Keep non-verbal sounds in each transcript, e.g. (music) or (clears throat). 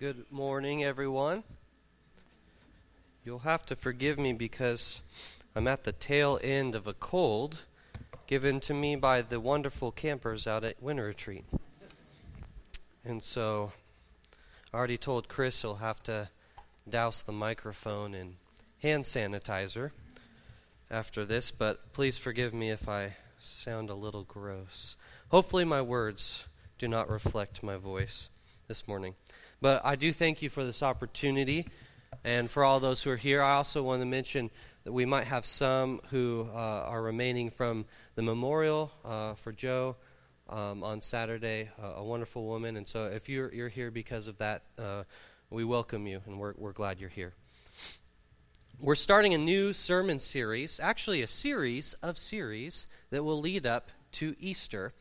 Good morning, everyone. You'll have to forgive me because I'm at the tail end of a cold given to me by the wonderful campers out at Winter Retreat. And so I already told Chris he'll have to douse the microphone in hand sanitizer after this, but please forgive me if I sound a little gross. Hopefully, my words do not reflect my voice this morning. But I do thank you for this opportunity. And for all those who are here, I also want to mention that we might have some who uh, are remaining from the memorial uh, for Joe um, on Saturday, uh, a wonderful woman. And so if you're, you're here because of that, uh, we welcome you and we're, we're glad you're here. We're starting a new sermon series, actually, a series of series that will lead up to Easter.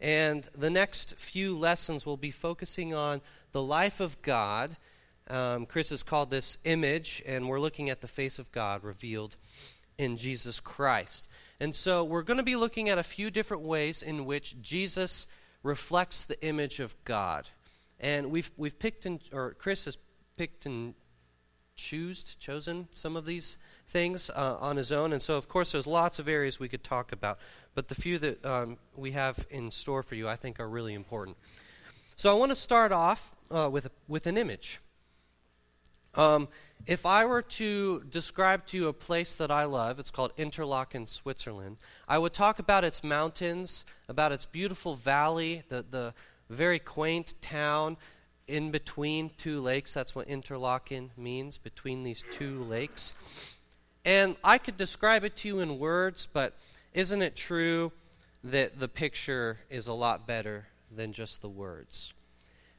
And the next few lessons will be focusing on the life of God. Um, Chris has called this image, and we're looking at the face of God revealed in Jesus Christ. And so we're going to be looking at a few different ways in which Jesus reflects the image of God. And we've, we've picked, and, or Chris has picked and choosed, chosen some of these things uh, on his own. And so, of course, there's lots of areas we could talk about. But the few that um, we have in store for you, I think, are really important. So I want to start off uh, with, with an image. Um, if I were to describe to you a place that I love, it's called Interlaken, Switzerland, I would talk about its mountains, about its beautiful valley, the, the very quaint town in between two lakes. That's what Interlaken means, between these two lakes. And I could describe it to you in words, but isn't it true that the picture is a lot better than just the words?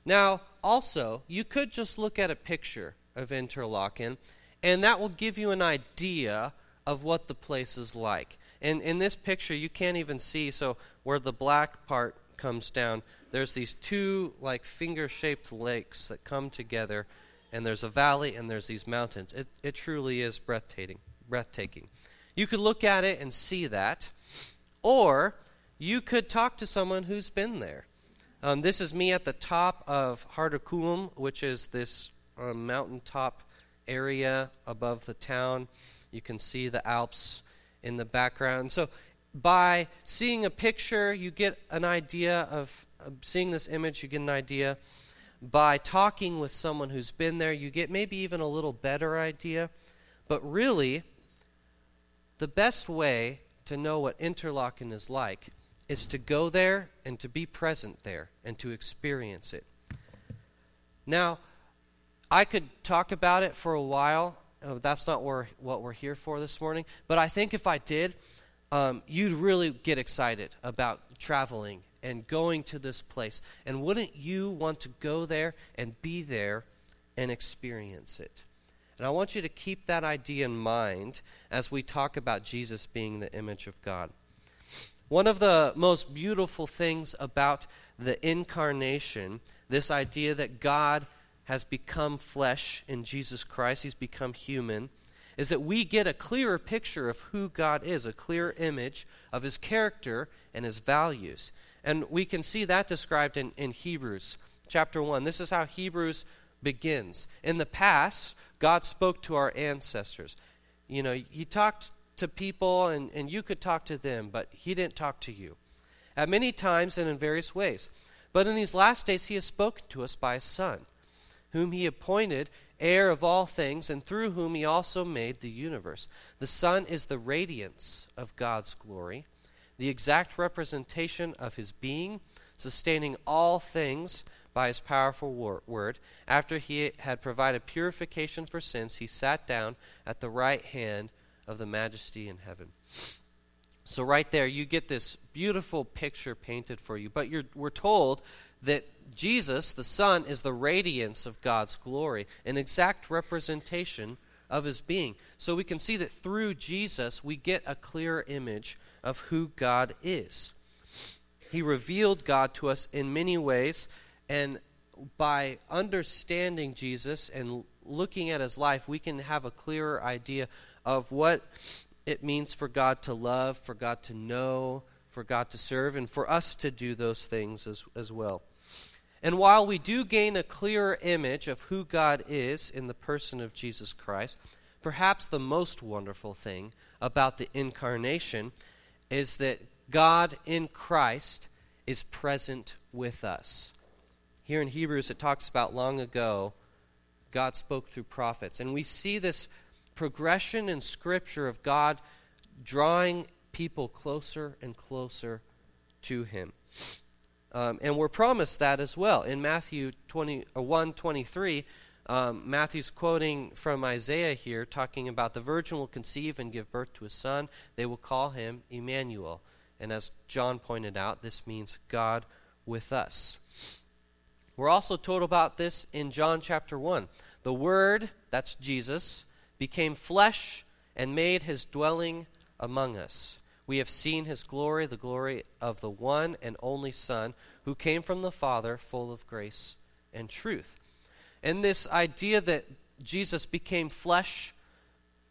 Now, also, you could just look at a picture of Interlaken, and that will give you an idea of what the place is like. And in this picture, you can't even see, so where the black part comes down, there's these two like finger shaped lakes that come together, and there's a valley and there's these mountains. It, it truly is breathtaking. breathtaking. You could look at it and see that, or you could talk to someone who's been there. Um, this is me at the top of Harderkulm, which is this uh, mountaintop area above the town. You can see the Alps in the background. So, by seeing a picture, you get an idea of uh, seeing this image, you get an idea. By talking with someone who's been there, you get maybe even a little better idea. But really, the best way to know what Interlaken is like is to go there and to be present there and to experience it. Now, I could talk about it for a while. Oh, that's not where, what we're here for this morning. But I think if I did, um, you'd really get excited about traveling and going to this place. And wouldn't you want to go there and be there and experience it? And I want you to keep that idea in mind as we talk about Jesus being the image of God. One of the most beautiful things about the incarnation, this idea that God has become flesh in Jesus Christ, he's become human, is that we get a clearer picture of who God is, a clear image of his character and his values. And we can see that described in, in Hebrews chapter 1. This is how Hebrews begins. In the past, God spoke to our ancestors. You know, he talked to people and, and you could talk to them, but he didn't talk to you. At many times and in various ways. But in these last days, he has spoken to us by his Son, whom he appointed heir of all things, and through whom he also made the universe. The Son is the radiance of God's glory, the exact representation of his being, sustaining all things by his powerful wor- word. After he had provided purification for sins, he sat down at the right hand of the majesty in heaven. So, right there, you get this beautiful picture painted for you. But we're told that Jesus, the Son, is the radiance of God's glory, an exact representation of his being. So, we can see that through Jesus, we get a clear image of who God is. He revealed God to us in many ways, and by understanding Jesus and looking at his life, we can have a clearer idea of what it means for God to love, for God to know, for God to serve, and for us to do those things as, as well. And while we do gain a clearer image of who God is in the person of Jesus Christ, perhaps the most wonderful thing about the incarnation is that God in Christ is present with us. Here in Hebrews, it talks about long ago, God spoke through prophets. And we see this progression in Scripture of God drawing people closer and closer to Him. Um, and we're promised that as well. In Matthew 20, uh, 1 23, um, Matthew's quoting from Isaiah here, talking about the virgin will conceive and give birth to a son. They will call him Emmanuel. And as John pointed out, this means God with us. We're also told about this in John chapter 1. The Word, that's Jesus, became flesh and made his dwelling among us. We have seen his glory, the glory of the one and only Son, who came from the Father, full of grace and truth. And this idea that Jesus became flesh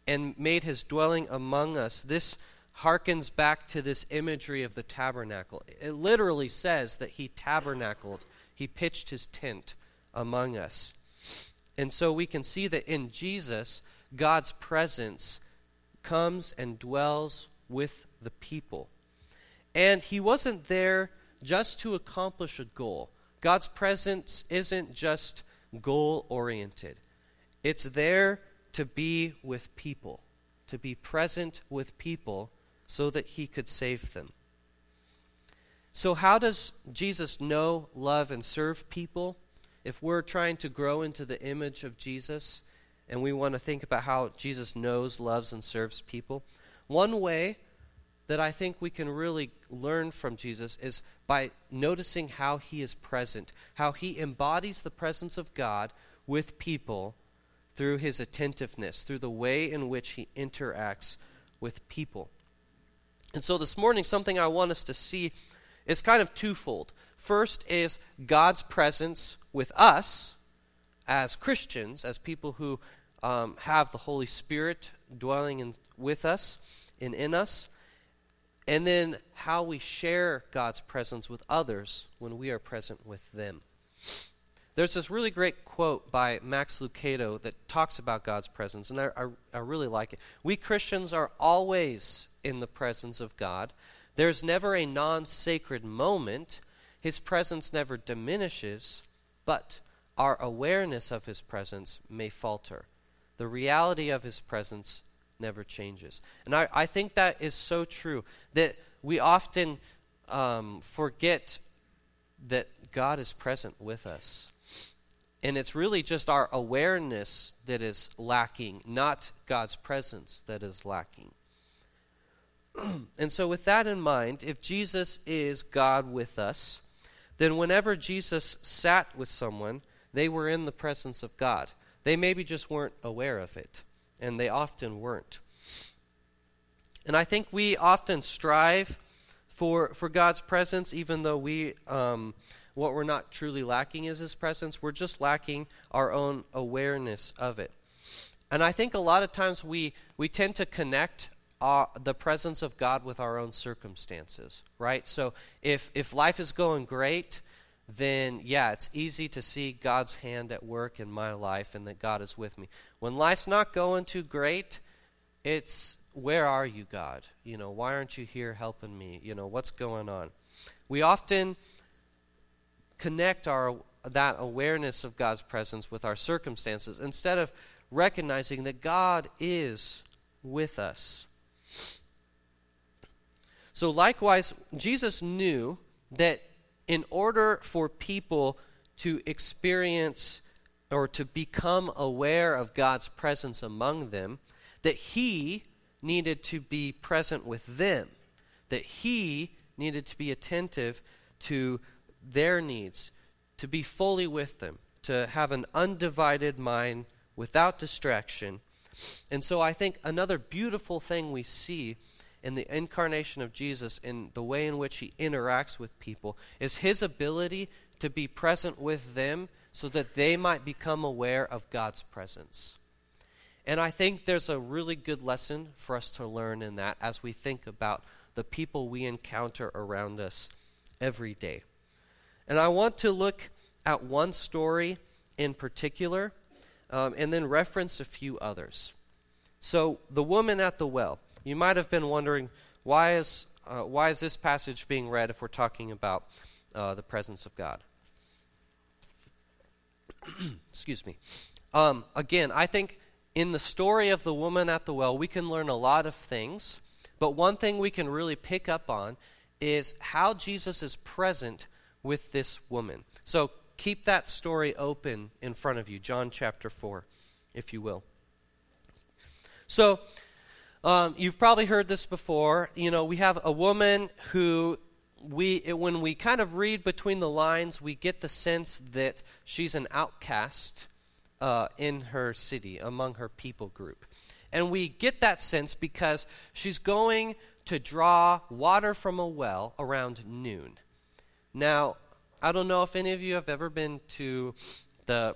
and made his dwelling among us, this harkens back to this imagery of the tabernacle. It literally says that he tabernacled, he pitched his tent among us. And so we can see that in Jesus, God's presence comes and dwells with the people. And he wasn't there just to accomplish a goal. God's presence isn't just goal oriented, it's there to be with people, to be present with people so that he could save them. So, how does Jesus know, love, and serve people? If we're trying to grow into the image of Jesus and we want to think about how Jesus knows, loves, and serves people, one way that I think we can really learn from Jesus is by noticing how he is present, how he embodies the presence of God with people through his attentiveness, through the way in which he interacts with people. And so this morning, something I want us to see is kind of twofold. First is God's presence with us as Christians, as people who um, have the Holy Spirit dwelling in, with us and in us and then how we share God's presence with others when we are present with them. There's this really great quote by Max Lucado that talks about God's presence, and I, I, I, really like it. We Christians are always in the presence of God. There's never a non sacred moment. His presence never diminishes, but our awareness of His presence may falter. The reality of His presence never changes. And I, I think that is so true that we often um, forget that God is present with us. And it's really just our awareness that is lacking, not God's presence that is lacking. (clears throat) and so, with that in mind, if Jesus is God with us, then whenever Jesus sat with someone, they were in the presence of God. They maybe just weren't aware of it and they often weren't. And I think we often strive for for God's presence, even though we um, what we're not truly lacking is His presence. We're just lacking our own awareness of it. And I think a lot of times we we tend to connect our, the presence of God with our own circumstances, right? So if if life is going great, then yeah, it's easy to see God's hand at work in my life and that God is with me. When life's not going too great, it's where are you, God? You know, why aren't you here helping me? You know, what's going on? We often connect our that awareness of God's presence with our circumstances instead of recognizing that God is with us. So likewise, Jesus knew that in order for people to experience or to become aware of God's presence among them, that He needed to be present with them, that He needed to be attentive to their needs, to be fully with them, to have an undivided mind without distraction. And so I think another beautiful thing we see in the incarnation of Jesus, in the way in which he interacts with people, is his ability to be present with them so that they might become aware of God's presence. And I think there's a really good lesson for us to learn in that as we think about the people we encounter around us every day. And I want to look at one story in particular um, and then reference a few others. So, the woman at the well. You might have been wondering why is, uh, why is this passage being read if we're talking about uh, the presence of God? (clears throat) Excuse me. Um, again, I think in the story of the woman at the well, we can learn a lot of things, but one thing we can really pick up on is how Jesus is present with this woman. So keep that story open in front of you, John chapter 4, if you will. So, um, you've probably heard this before. You know, we have a woman who we when we kind of read between the lines, we get the sense that she's an outcast uh, in her city among her people group, and we get that sense because she's going to draw water from a well around noon. Now, I don't know if any of you have ever been to the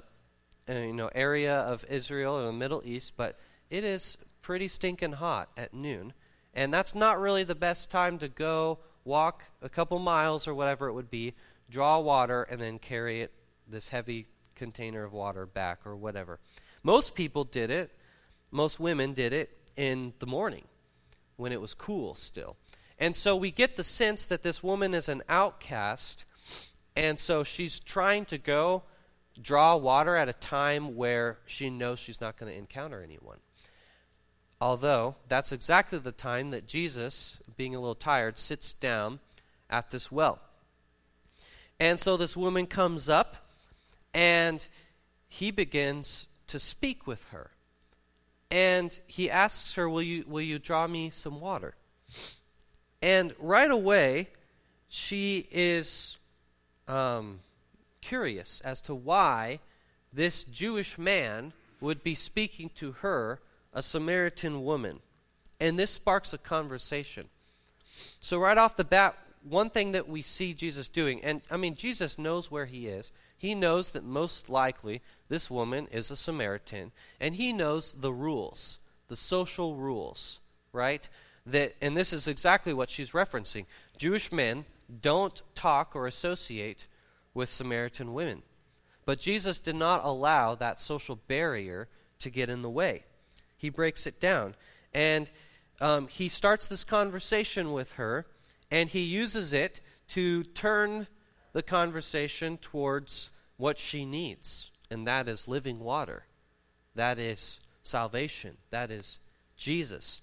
uh, you know area of Israel or the Middle East, but it is pretty stinking hot at noon, and that's not really the best time to go walk a couple miles or whatever it would be, draw water, and then carry it this heavy container of water back or whatever. Most people did it. Most women did it in the morning when it was cool still. And so we get the sense that this woman is an outcast and so she's trying to go draw water at a time where she knows she's not going to encounter anyone. Although, that's exactly the time that Jesus, being a little tired, sits down at this well. And so this woman comes up, and he begins to speak with her. And he asks her, Will you, will you draw me some water? And right away, she is um, curious as to why this Jewish man would be speaking to her, a Samaritan woman. And this sparks a conversation. So, right off the bat, one thing that we see Jesus doing, and I mean, Jesus knows where he is. He knows that most likely this woman is a Samaritan, and he knows the rules, the social rules, right? That, and this is exactly what she's referencing. Jewish men don't talk or associate with Samaritan women. But Jesus did not allow that social barrier to get in the way. He breaks it down. And um, he starts this conversation with her, and he uses it to turn the conversation towards what she needs, and that is living water. That is salvation. That is Jesus.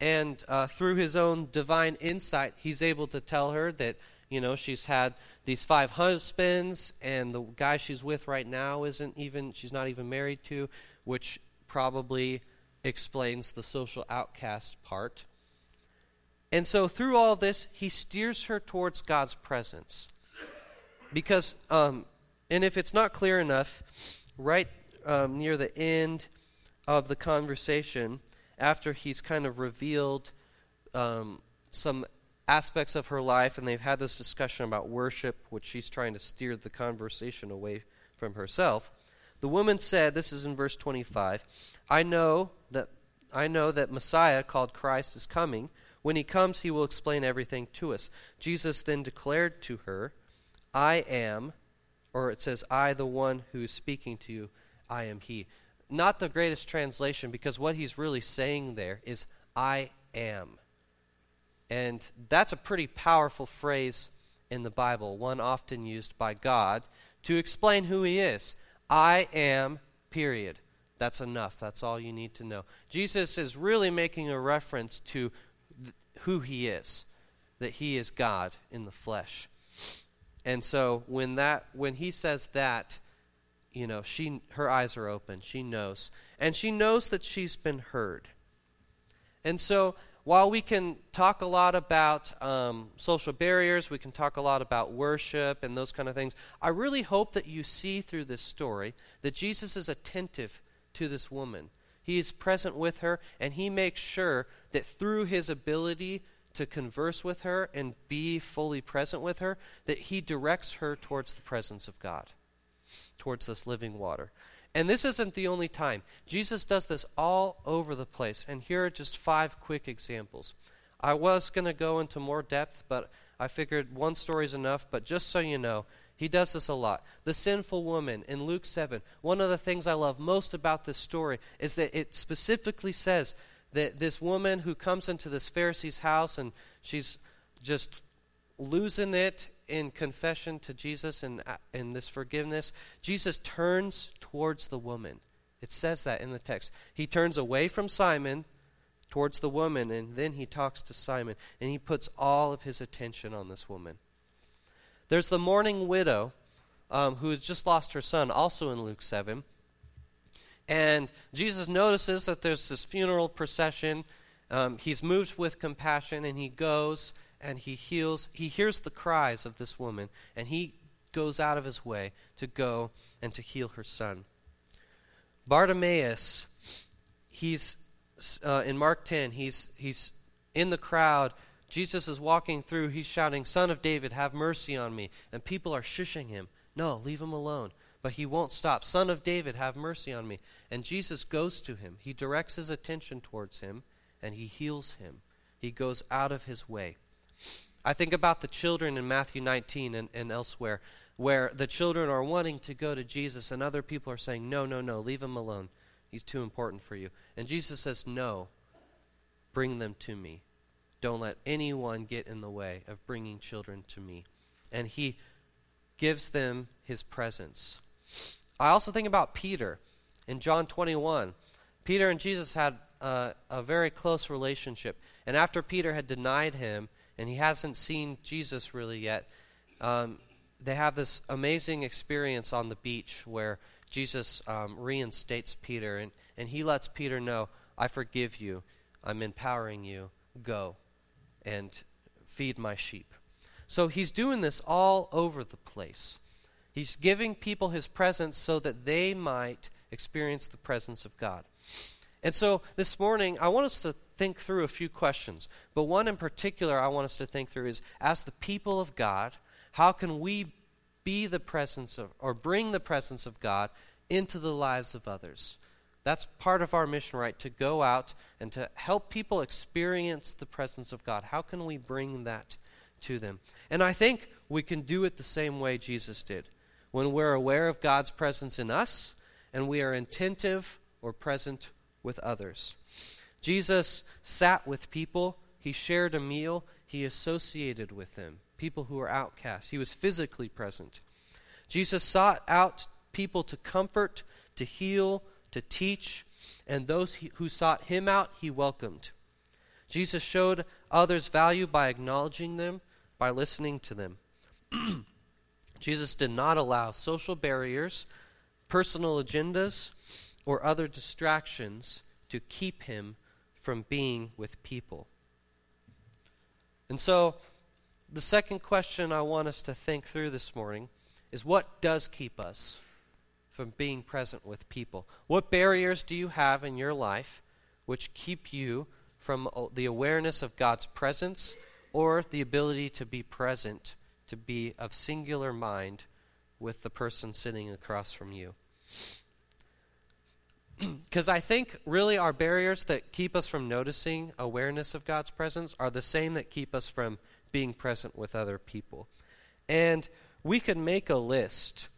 And uh, through his own divine insight, he's able to tell her that, you know, she's had these five husbands, and the guy she's with right now isn't even, she's not even married to, which probably explains the social outcast part. And so through all this, he steers her towards God's presence. Because, um, and if it's not clear enough, right um, near the end of the conversation, after he's kind of revealed um, some aspects of her life, and they've had this discussion about worship, which she's trying to steer the conversation away from herself. The woman said, this is in verse 25, I know that I know that Messiah called Christ is coming. When he comes, he will explain everything to us. Jesus then declared to her, I am, or it says, I, the one who is speaking to you, I am he not the greatest translation because what he's really saying there is, I am. And that's a pretty powerful phrase in the Bible, one often used by God to explain who he is. I am, period. That's enough. That's all you need to know. Jesus is really making a reference to th- who he is, that he is God in the flesh. And so when that when he says that, you know, she her eyes are open. She knows. And she knows that she's been heard. And so while we can talk a lot about um, social barriers, we can talk a lot about worship and those kind of things, I really hope that you see through this story that Jesus is attentive to this woman. He is present with her, and he makes sure that through his ability to converse with her and be fully present with her, that he directs her towards the presence of God towards this living water. And this isn't the only time. Jesus does this all over the place. And here are just five quick examples. I was going to go into more depth, but I figured one story is enough. But just so you know, He does this a lot. The sinful woman in Luke 7. One of the things I love most about this story is that it specifically says that this woman who comes into this Pharisee's house and she's just losing it in confession to Jesus and in this forgiveness, Jesus turns towards the woman. It says that in the text. He turns away from Simon towards the woman, and then he talks to Simon, and he puts all of his attention on this woman. There's the mourning widow um, who has just lost her son, also in Luke 7. And Jesus notices that there's this funeral procession. Um, he's moved with compassion, and he goes and he heals. He hears the cries of this woman, and he goes out of his way to go and to heal her son. Bartimaeus, he's uh, in Mark 10, he's, he's in the crowd Jesus is walking through, he's shouting, Son of David, have mercy on me. And people are shushing him. No, leave him alone. But he won't stop. Son of David, have mercy on me. And Jesus goes to him. He directs his attention towards him, and he heals him. He goes out of his way. I think about the children in Matthew 19 and, and elsewhere, where the children are wanting to go to Jesus, and other people are saying, No, no, no, leave him alone. He's too important for you. And Jesus says, No, bring them to me. Don't let anyone get in the way of bringing children to me. And he gives them his presence. I also think about Peter in John 21. Peter and Jesus had a, a very close relationship. And after Peter had denied him, and he hasn't seen Jesus really yet, um, they have this amazing experience on the beach where Jesus um, reinstates Peter, and, and he lets Peter know, I forgive you, I'm empowering you, go and feed my sheep. So he's doing this all over the place. He's giving people his presence so that they might experience the presence of God. And so this morning, I want us to think through a few questions. But one in particular I want us to think through is as the people of God, how can we be the presence of, or bring the presence of God into the lives of others? That's part of our mission, right? To go out and to help people experience the presence of God. How can we bring that to them? And I think we can do it the same way Jesus did. When we're aware of God's presence in us and we are attentive or present with others. Jesus sat with people, he shared a meal, he associated with them, people who were outcasts. He was physically present. Jesus sought out people to comfort, to heal, to teach, and those who sought him out, he welcomed. Jesus showed others value by acknowledging them, by listening to them. (clears throat) Jesus did not allow social barriers, personal agendas, or other distractions to keep him from being with people. And so, the second question I want us to think through this morning is what does keep us from being present with people? What barriers do you have in your life which keep you from uh, the awareness of God's presence or the ability to be present, to be of singular mind with the person sitting across from you? (clears throat) Because I think really our barriers that keep us from noticing awareness of God's presence are the same that keep us from being present with other people. And we could make a list.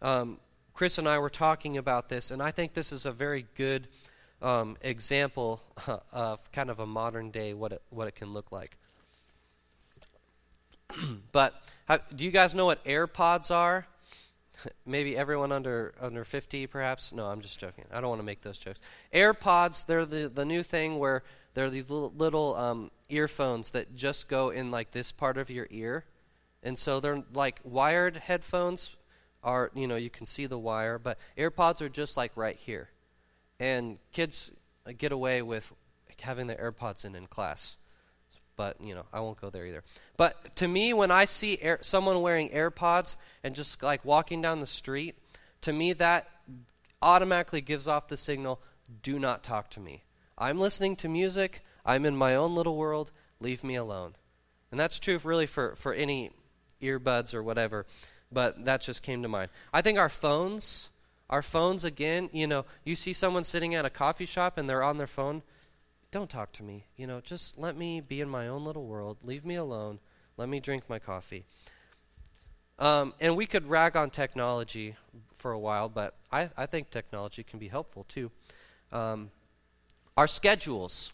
Um, Chris and I were talking about this, and I think this is a very good um, example (laughs) of kind of a modern day what it, what it can look like. (clears throat) but how, do you guys know what AirPods are? (laughs) Maybe everyone under under 50, perhaps. No, I'm just joking. I don't want to make those jokes. AirPods, they're the the new thing where they're these little, little um, earphones that just go in like this part of your ear, and so they're like wired headphones are, you know, you can see the wire, but AirPods are just like right here. And kids get away with having their AirPods in in class. But, you know, I won't go there either. But to me, when I see air, someone wearing AirPods and just like walking down the street, to me that automatically gives off the signal do not talk to me. I'm listening to music, I'm in my own little world, leave me alone. And that's true really for, for any earbuds or whatever but that just came to mind. I think our phones, our phones again, you know, you see someone sitting at a coffee shop and they're on their phone, don't talk to me. You know, just let me be in my own little world. Leave me alone. Let me drink my coffee. Um, and we could rag on technology for a while, but I, I think technology can be helpful too. Um, our schedules.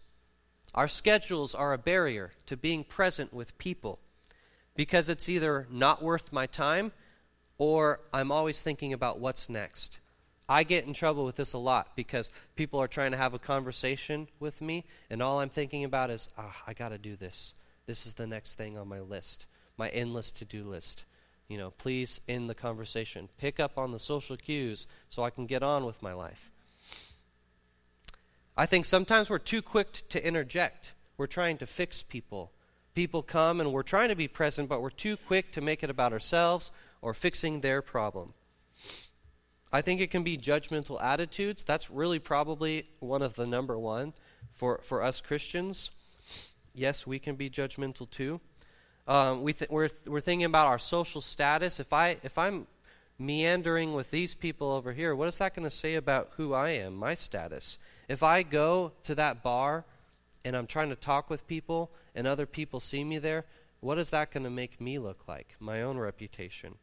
Our schedules are a barrier to being present with people because it's either not worth my time or I'm always thinking about what's next. I get in trouble with this a lot because people are trying to have a conversation with me, and all I'm thinking about is, ah, I got to do this. This is the next thing on my list, my endless to do list. You know, please end the conversation. Pick up on the social cues so I can get on with my life. I think sometimes we're too quick to interject. We're trying to fix people. People come and we're trying to be present, but we're too quick to make it about ourselves or fixing their problem. I think it can be judgmental attitudes. That's really probably one of the number one for, for us Christians. Yes, we can be judgmental too. Um, we th- we're, we're thinking about our social status. If, I, if I'm meandering with these people over here, what is that going to say about who I am, my status? If I go to that bar and I'm trying to talk with people and other people see me there, what is that going to make me look like? My own reputation.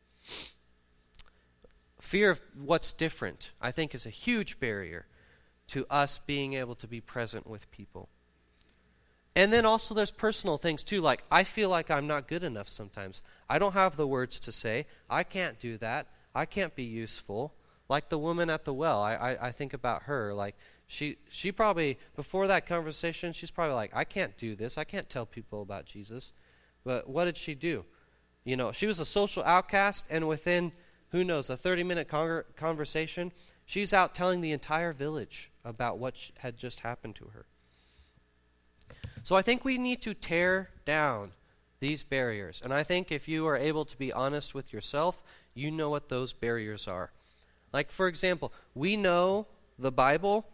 Fear of what's different, I think, is a huge barrier to us being able to be present with people. And then also there's personal things too, like I feel like I'm not good enough sometimes. I don't have the words to say. I can't do that. I can't be useful. Like the woman at the well, I, I, I think about her. Like she she probably before that conversation, she's probably like, I can't do this. I can't tell people about Jesus. But what did she do? You know, she was a social outcast, and within who knows a 30 minute con- conversation, she's out telling the entire village about what sh- had just happened to her. So I think we need to tear down these barriers. And I think if you are able to be honest with yourself, you know what those barriers are. Like, for example, we know the Bible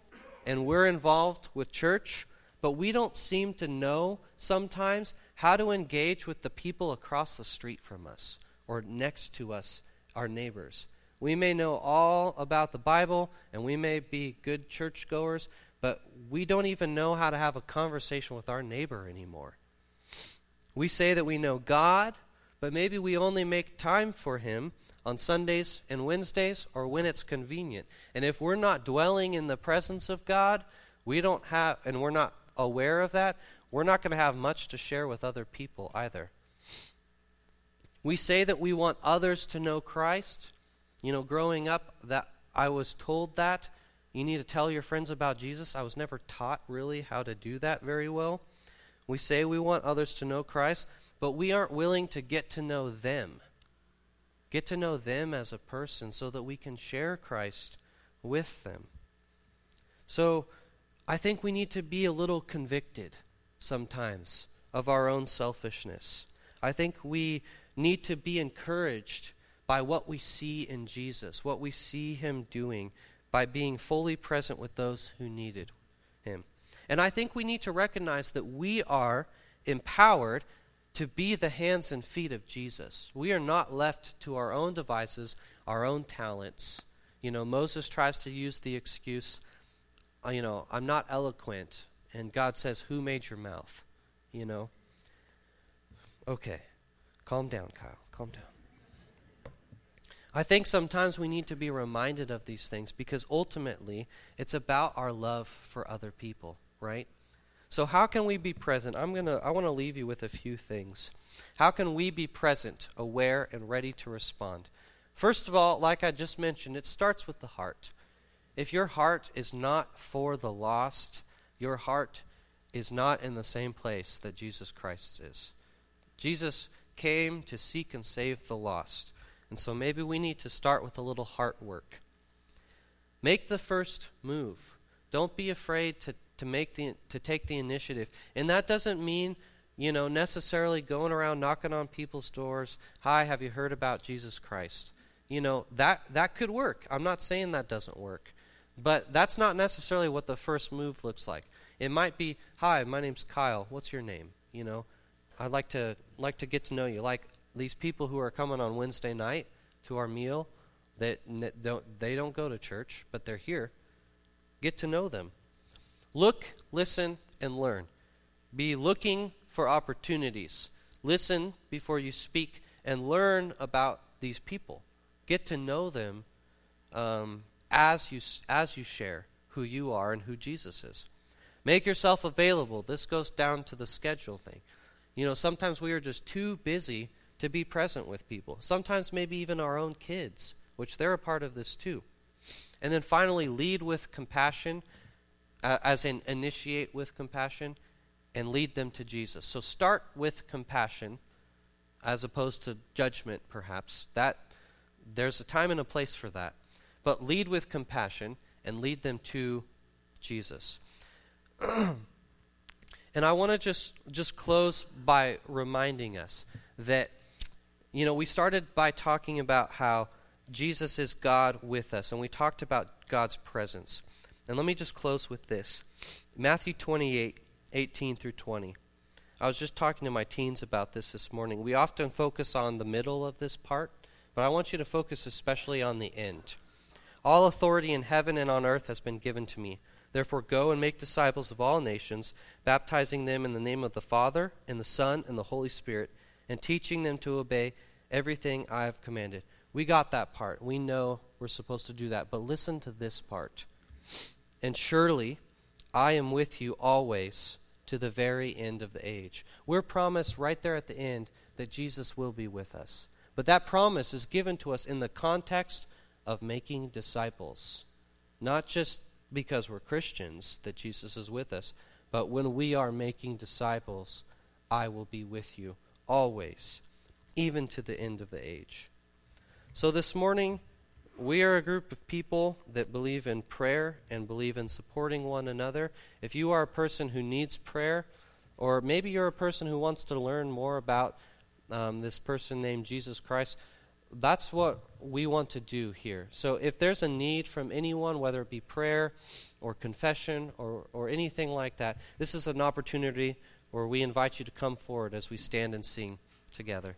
and we're involved with church, but we don't seem to know sometimes how to engage with the people across the street from us or next to us, our neighbors. We may know all about the Bible and we may be good churchgoers, but we don't even know how to have a conversation with our neighbor anymore. We say that we know God, but maybe we only make time for Him on Sundays and Wednesdays or when it's convenient. And if we're not dwelling in the presence of God, we don't have, and we're not aware of that, we're not going to have much to share with other people either. We say that we want others to know Christ. You know, growing up, that I was told that you need to tell your friends about Jesus. I was never taught really how to do that very well. We say we want others to know Christ, but we aren't willing to get to know them. Get to know them as a person so that we can share Christ with them. So I think we need to be a little convicted sometimes of our own selfishness. I think we need to be encouraged by what we see in Jesus, what we see him doing by being fully present with those who needed him. And I think we need to recognize that we are empowered to be the hands and feet of Jesus. We are not left to our own devices, our own talents. You know, Moses tries to use the excuse, uh, you know, I'm not eloquent. And God says, Who made your mouth? You know? Okay. Calm down, Kyle. Calm down. I think sometimes we need to be reminded of these things because ultimately it's about our love for other people, right? So how can we be present? I'm going to I want to leave you with a few things. How can we be present, aware and ready to respond? First of all, like I just mentioned, it starts with the heart. If your heart is not for the lost, your heart is not in the same place that Jesus Christ is. Jesus came to seek and save the lost. And so maybe we need to start with a little heart work. Make the first move. Don't be afraid to, to make the to take the initiative. And that doesn't mean, you know, necessarily going around knocking on people's doors, "Hi, have you heard about Jesus Christ?" You know, that that could work. I'm not saying that doesn't work. But that's not necessarily what the first move looks like. It might be, "Hi, my name's Kyle. What's your name?" You know, I'd like to like to get to know you. Like these people who are coming on Wednesday night to our meal that don't they don't go to church, but they're here. Get to know them. Look, listen, and learn. Be looking for opportunities. Listen before you speak and learn about these people. Get to know them um, as you as you share who you are and who Jesus is. Make yourself available. This goes down to the schedule thing. You know, sometimes we are just too busy to be present with people. Sometimes maybe even our own kids, which they're a part of this too. And then finally, lead with compassion, uh, as in initiate with compassion, and lead them to Jesus. So start with compassion, as opposed to judgment, perhaps. That there's a time and a place for that. But lead with compassion and lead them to Jesus. (clears throat) and I want to just just close by reminding us that you know, we started by talking about how Jesus is God with us, and we talked about God's presence. And let me just close with this Matthew 28 18 through 20. I was just talking to my teens about this this morning. We often focus on the middle of this part, but I want you to focus especially on the end. All authority in heaven and on earth has been given to me. Therefore, go and make disciples of all nations, baptizing them in the name of the Father, and the Son, and the Holy Spirit and teaching them to obey everything I have commanded. We got that part. We know we're supposed to do that. But listen to this part. And surely I am with you always to the very end of the age. We're promised right there at the end that Jesus will be with us. But that promise is given to us in the context of making disciples. Not just because we're Christians that Jesus is with us, but when we are making disciples, I will be with you always, even to the end of the age. So this morning, we are a group of people that believe in prayer and believe in supporting one another. If you are a person who needs prayer, or maybe you're a person who wants to learn more about um, this person named Jesus Christ, that's what we want to do here. So if there's a need from anyone, whether it be prayer or confession or, or anything like that, this is an opportunity where we invite you to come forward as we stand and sing together.